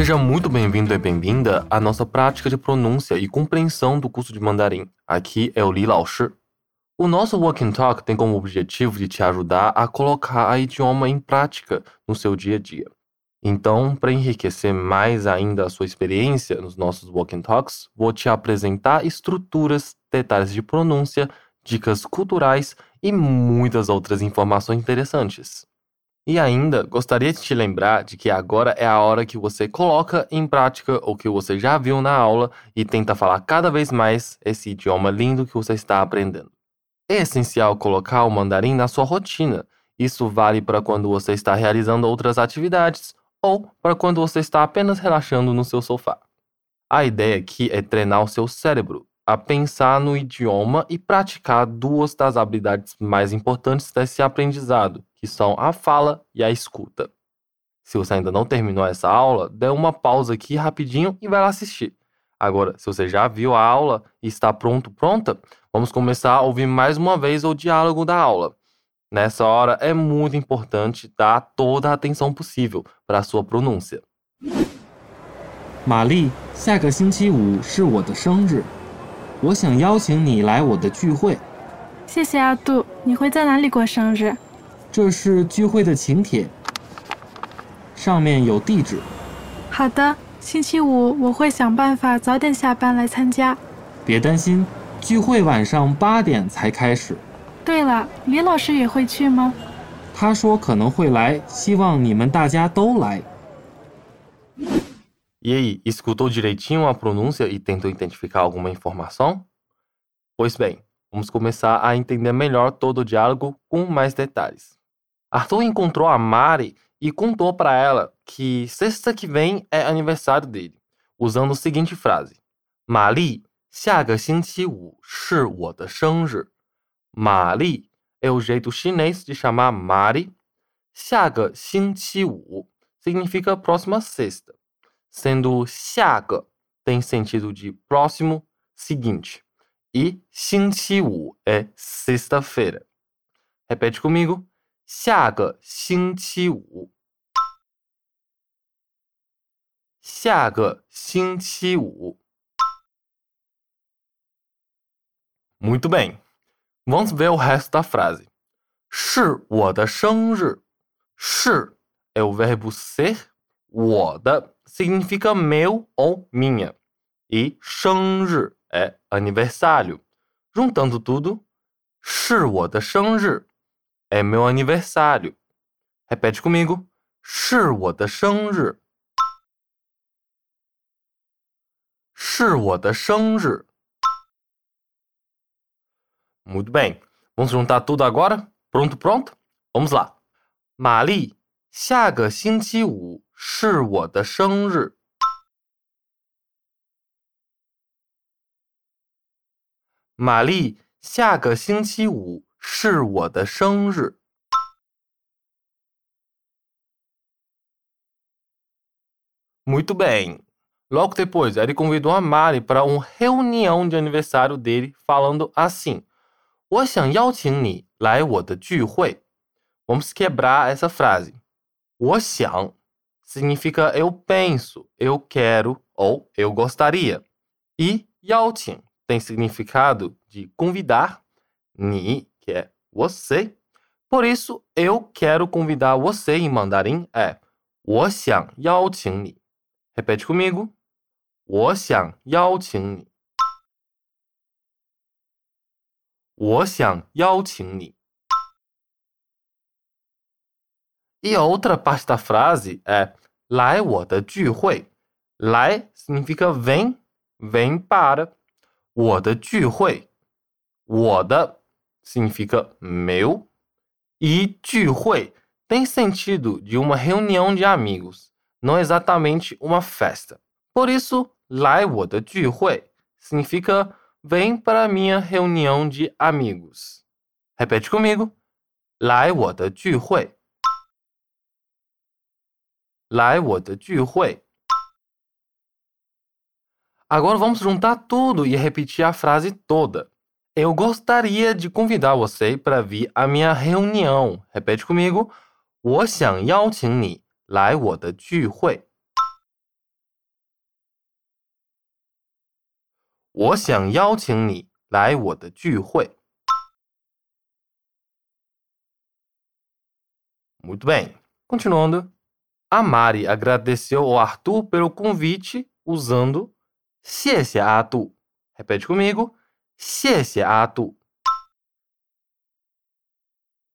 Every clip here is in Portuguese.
Seja muito bem-vindo e bem-vinda à nossa prática de pronúncia e compreensão do curso de mandarim. Aqui é o Li Lao Shi. O nosso Walk and Talk tem como objetivo de te ajudar a colocar a idioma em prática no seu dia a dia. Então, para enriquecer mais ainda a sua experiência nos nossos Walk and Talks, vou te apresentar estruturas, detalhes de pronúncia, dicas culturais e muitas outras informações interessantes. E ainda gostaria de te lembrar de que agora é a hora que você coloca em prática o que você já viu na aula e tenta falar cada vez mais esse idioma lindo que você está aprendendo. É essencial colocar o mandarim na sua rotina. Isso vale para quando você está realizando outras atividades ou para quando você está apenas relaxando no seu sofá. A ideia aqui é treinar o seu cérebro a pensar no idioma e praticar duas das habilidades mais importantes desse aprendizado, que são a fala e a escuta. Se você ainda não terminou essa aula, dê uma pausa aqui rapidinho e vai lá assistir. Agora, se você já viu a aula e está pronto, pronta, vamos começar a ouvir mais uma vez o diálogo da aula. Nessa hora é muito importante dar toda a atenção possível para a sua pronúncia. 玛丽，下个星期五是我的生日。 我想邀请你来我的聚会。谢谢阿杜，你会在哪里过生日？这是聚会的请帖，上面有地址。好的，星期五我会想办法早点下班来参加。别担心，聚会晚上八点才开始。对了，李老师也会去吗？他说可能会来，希望你们大家都来。E aí, escutou direitinho a pronúncia e tentou identificar alguma informação? Pois bem, vamos começar a entender melhor todo o diálogo com mais detalhes. Arthur encontrou a Mari e contou para ela que sexta que vem é aniversário dele, usando a seguinte frase: Mari, 下个星期五是我的生日。Mari é o jeito chinês de chamar Mari. 下个星期五 significa próxima sexta sendo 下个 tem sentido de próximo, seguinte. E 星期五 é sexta-feira. Repete comigo. 下个星期五。下个星期五。Muito bem. Vamos ver o resto da frase. 是我的生日。是 é o verbo ser 我的 significa meu ou minha. E 生日 é aniversário. Juntando tudo, 是我的生日 é meu aniversário. Repete comigo. 是我的生日。是我的生日。Muito bem. Vamos juntar tudo agora? Pronto, pronto? Vamos lá. 玛丽，下个星期五 是我的生日。玛丽，下个星期五是我的生日。Muito bem. Logo depois, ele convidou a Mari para uma reunião de aniversário dele, falando assim: 我想邀请你来我的聚会。Vamos quebrar essa frase. 我想 significa eu penso, eu quero ou eu gostaria. E 邀请 tem significado de convidar, ni, que é você. Por isso, eu quero convidar você em mandarim é 我想邀请你. Repete comigo. 我想邀请你.我想邀请你. E a outra parte da frase é 来我的聚会。来 significa vem, vem para. 我的聚会。我的 significa meu. E 聚会 tem sentido de uma reunião de amigos, não exatamente uma festa. Por isso, 来我的聚会 significa vem para a minha reunião de amigos. Repete comigo. 来我的聚会。 来我的聚会. Agora vamos juntar tudo e repetir a frase toda. Eu gostaria de convidar você para vir à minha reunião. Repete comigo. 我想邀请你来我的聚会。我想邀请你来我的聚会。Muito bem. Continuando. A Mari agradeceu ao Arthur pelo convite usando 谢谢阿杜. Repete comigo. 谢谢阿杜.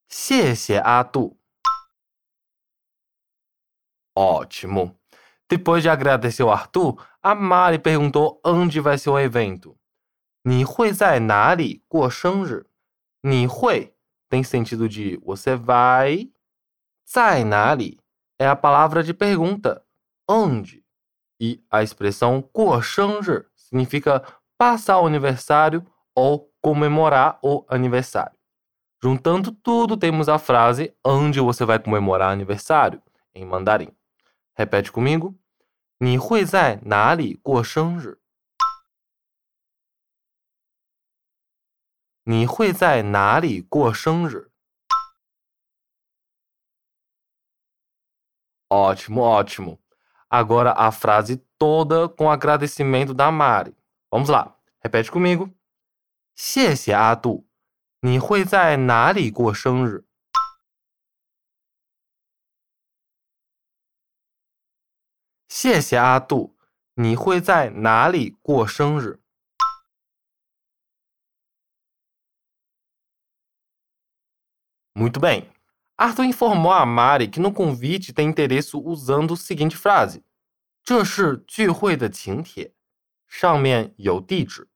谢谢阿杜. Ótimo. Depois de agradecer o Arthur, a Mari perguntou onde vai ser o evento. 你会在哪里过生日？你会 tem sentido de você vai 在哪里 é a palavra de pergunta onde e a expressão 过生日 significa passar o aniversário ou comemorar o aniversário. Juntando tudo, temos a frase onde você vai comemorar aniversário em mandarim. Repete comigo. 你会在哪里过生日？你会在哪里过生日 ？Ótimo, ótimo. Agora a frase toda com agradecimento da Mari. Vamos lá, repete comigo. 谢谢阿杜，你会在哪里过生日？谢谢阿杜，你会在哪里过生日？Muito bem. Arthur informou a Mari que no convite tem endereço usando a seguinte frase: 这是聚会的请帖，上面有地址。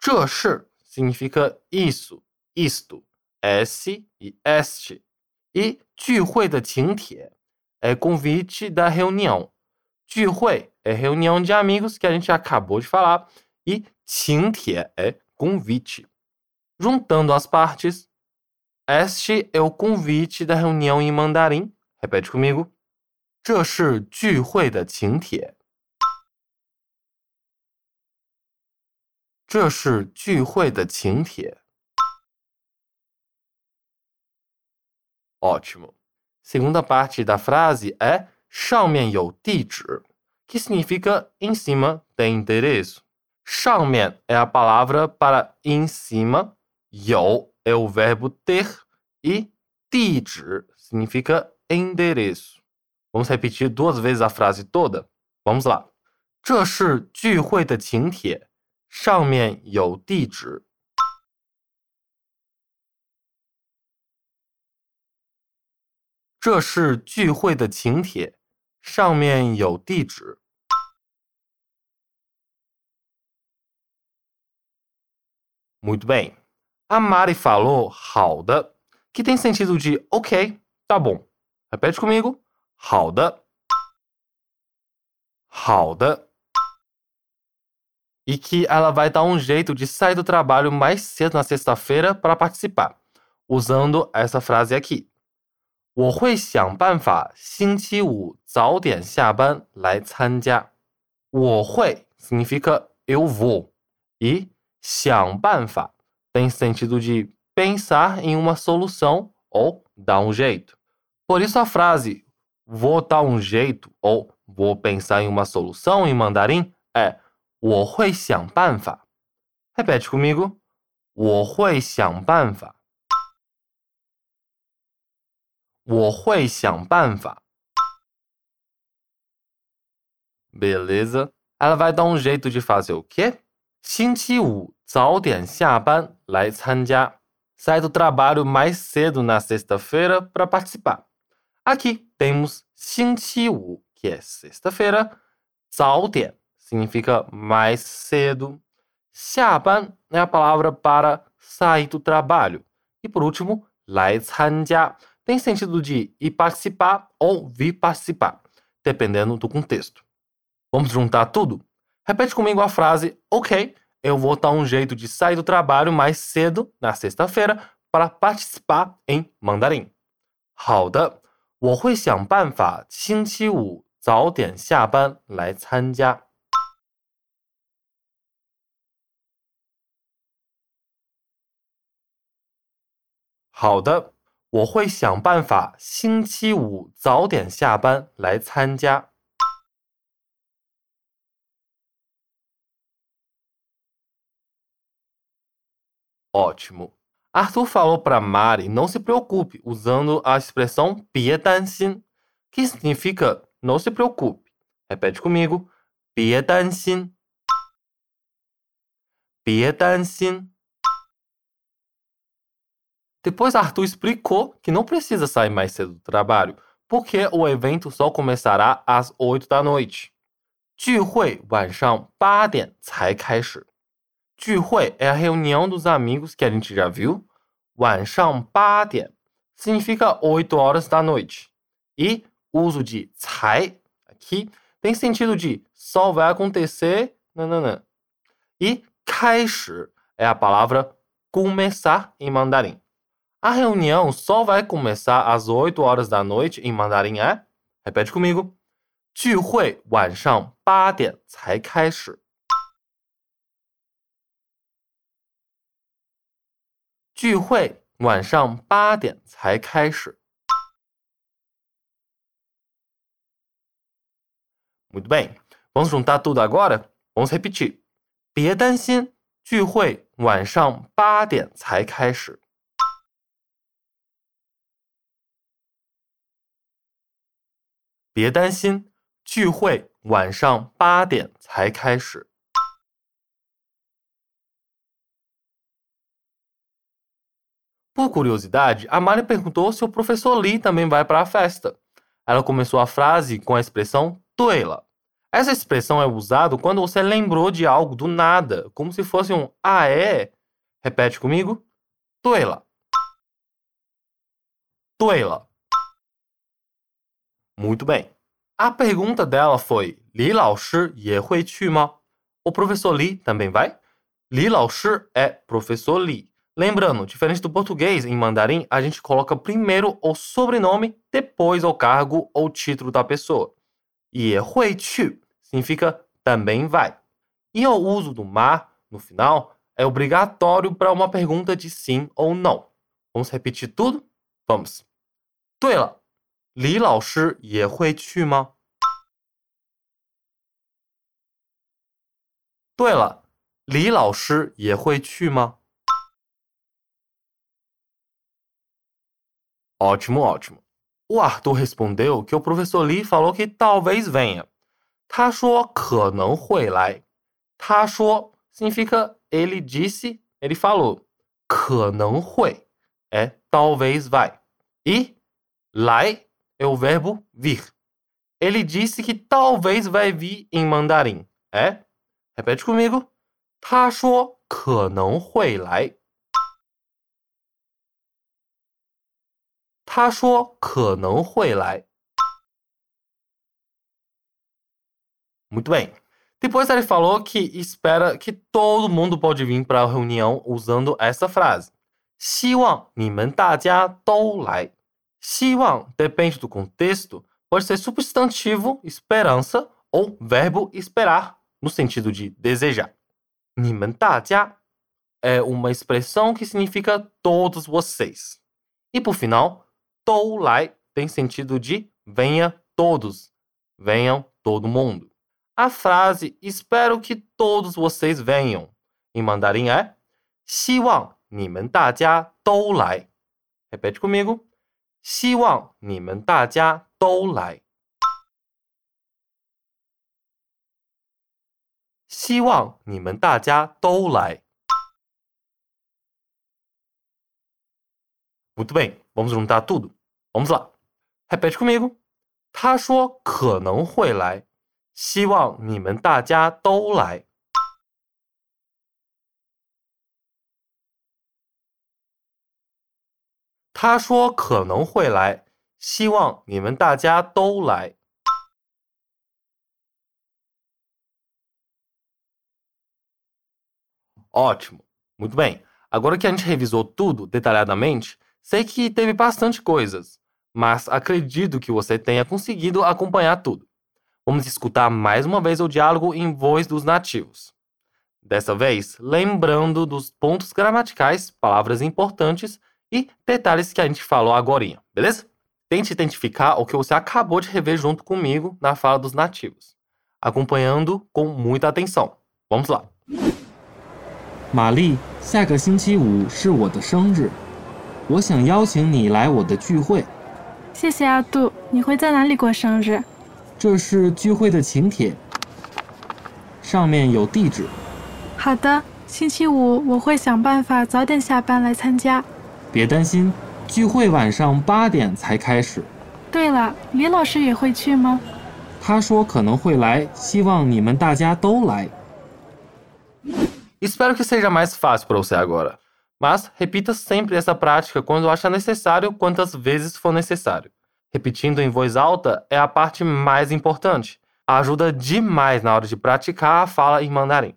这是 significa isso, isto, esse e este. E 聚会的请帖 é convite da reunião. 聚会 é reunião de amigos que a gente acabou de falar. E 请帖 é convite. Juntando as partes, este é o convite da reunião em mandarim. Repete comigo. 这是聚会的请帖。这是聚会的请帖。Ótimo. Segunda parte da frase é 上面有地址, que significa em cima tem endereço. 上面 é a palavra para em cima, 有 é o verbo ter e 地址 significa endereço. Vamos repetir duas vezes a frase toda? Vamos lá. 这是聚会的请帖，上面有地址。这是聚会的请帖，上面有地址。Muito bem. A Mari falou 好的 que tem sentido de ok, tá bom. Repete comigo. 好的，好的。E que ela vai dar um jeito de sair do trabalho mais cedo na sexta-feira para participar, usando essa frase aqui. 我会想办法星期五早点下班来参加。我会 significa eu vou e 想办法 tem sentido de pensar em uma solução ou dar um jeito. Por isso a frase vou dar um jeito ou vou pensar em uma solução em mandarim é 我会想办法。Repete comigo. 我会想办法。我会想办法。Beleza? Ela vai dar um jeito de fazer o quê? 星期五早点下班来参加。Sai do trabalho mais cedo na sexta-feira para participar. Aqui temos 星期五, que é sexta-feira. 早点 significa mais cedo. 下班 é a palavra para sair do trabalho. E por último, 来参加 tem sentido de ir participar ou vir participar, dependendo do contexto. Vamos juntar tudo? Repete comigo a frase: Ok, eu vou dar um jeito de sair do trabalho mais cedo na sexta-feira para participar em mandarim. 好的，我会想办法星期五早点下班来参加。好的，我会想办法星期五早点下班来参加。 Ótimo. Arthur falou para Mari não se preocupe, usando a expressão 别担心, que significa não se preocupe. Repete comigo. 别担心.别担心. Depois Arthur explicou que não precisa sair mais cedo do trabalho, porque o evento só começará às 8 da noite. 聚会晚上八点才开始。 聚会 é a reunião dos amigos que a gente já viu. 晚上八点 significa 8 horas da noite. E o uso de 才 aqui tem sentido de só vai acontecer. Nananã. E 开始 é a palavra começar em mandarim. A reunião só vai começar às 8 horas da noite em mandarim é? Repete comigo. 聚会晚上八点才开始。 聚会晚上八点才开始。Muito bem. Vamos juntar tudo agora? Vamos repetir. 别担心，聚会晚上八点才开始。别担心。聚会晚上八点才开始。Por curiosidade, a Mari perguntou se o professor Lee também vai para a festa. Ela começou a frase com a expressão tuela. Essa expressão é usada quando você lembrou de algo do nada, como se fosse um ah é? Repete comigo. Tuela. Tuela. Muito bem. A pergunta dela foi: Li Lao Shi Ye Hui Ma? O professor Li também vai? Li Lao Shi é professor Li. Lembrando, diferente do português, em mandarim, a gente coloca primeiro o sobrenome, depois o cargo ou título da pessoa. Ye hui qu significa também vai. E o uso do ma no final é obrigatório para uma pergunta de sim ou não. Vamos repetir tudo? Vamos. 对了。李老师也会去吗？对了，李老师也会去吗 ？Ótimo, ótimo. O Arthur respondeu que o professor Lee falou que talvez venha. 他说可能会来。他说 significa ele disse, ele falou. 可能会 é talvez vai. E 来 é o verbo vir. Ele disse que talvez vai vir em mandarim. É? Repete comigo. 他说可能会来。 他说可能会来。Muito bem. Depois ele falou que espera que todo mundo pode vir para a reunião usando essa frase. 希望你们大家都来。希望 depende do contexto, pode ser substantivo esperança ou verbo esperar, no sentido de desejar. 你们大家 é uma expressão que significa todos vocês. E por final, 都来 tem sentido de venha todos, venham todo mundo. A frase espero que todos vocês venham em mandarim é 希望你们大家都来. Repete comigo. 希望你们大家都来。希望你们大家都来。Muito bem, vamos juntar tudo. Vamos lá. Repete comigo. 他说可能会来，希望你们大家都来。他说可能会来，希望你们大家都来。Ótimo, muito bem. Agora que a gente revisou tudo detalhadamente, sei que teve bastante coisas, mas acredito que você tenha conseguido acompanhar tudo. Vamos escutar mais uma vez o diálogo em voz dos nativos. Dessa vez, lembrando dos pontos gramaticais, palavras importantes e detalhes que a gente falou agora, beleza? Tente identificar o que você acabou de rever junto comigo na fala dos nativos, acompanhando com muita atenção. Vamos lá! 玛丽，下个星期五是我的生日，我想邀请你来我的聚会。 谢谢阿杜，你会在哪里过生日？这是聚会的请帖，上面有地址。好的，星期五我会想办法早点下班来参加。别担心，聚会晚上八点才开始。对了，李老师也会去吗？他说可能会来，希望你们大家都来。Espero que seja mais fácil para você agora. Mas repita sempre essa prática quando achar necessário, quantas vezes for necessário. Repetindo em voz alta é a parte mais importante. Ajuda demais na hora de praticar a fala em mandarim.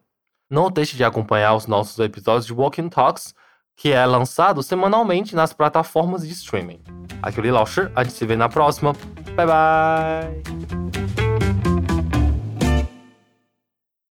Não deixe de acompanhar os nossos episódios de Walking Talks, que é lançado semanalmente nas plataformas de streaming. Aqui é o Li Lao Shi, a gente se vê na próxima. Bye bye!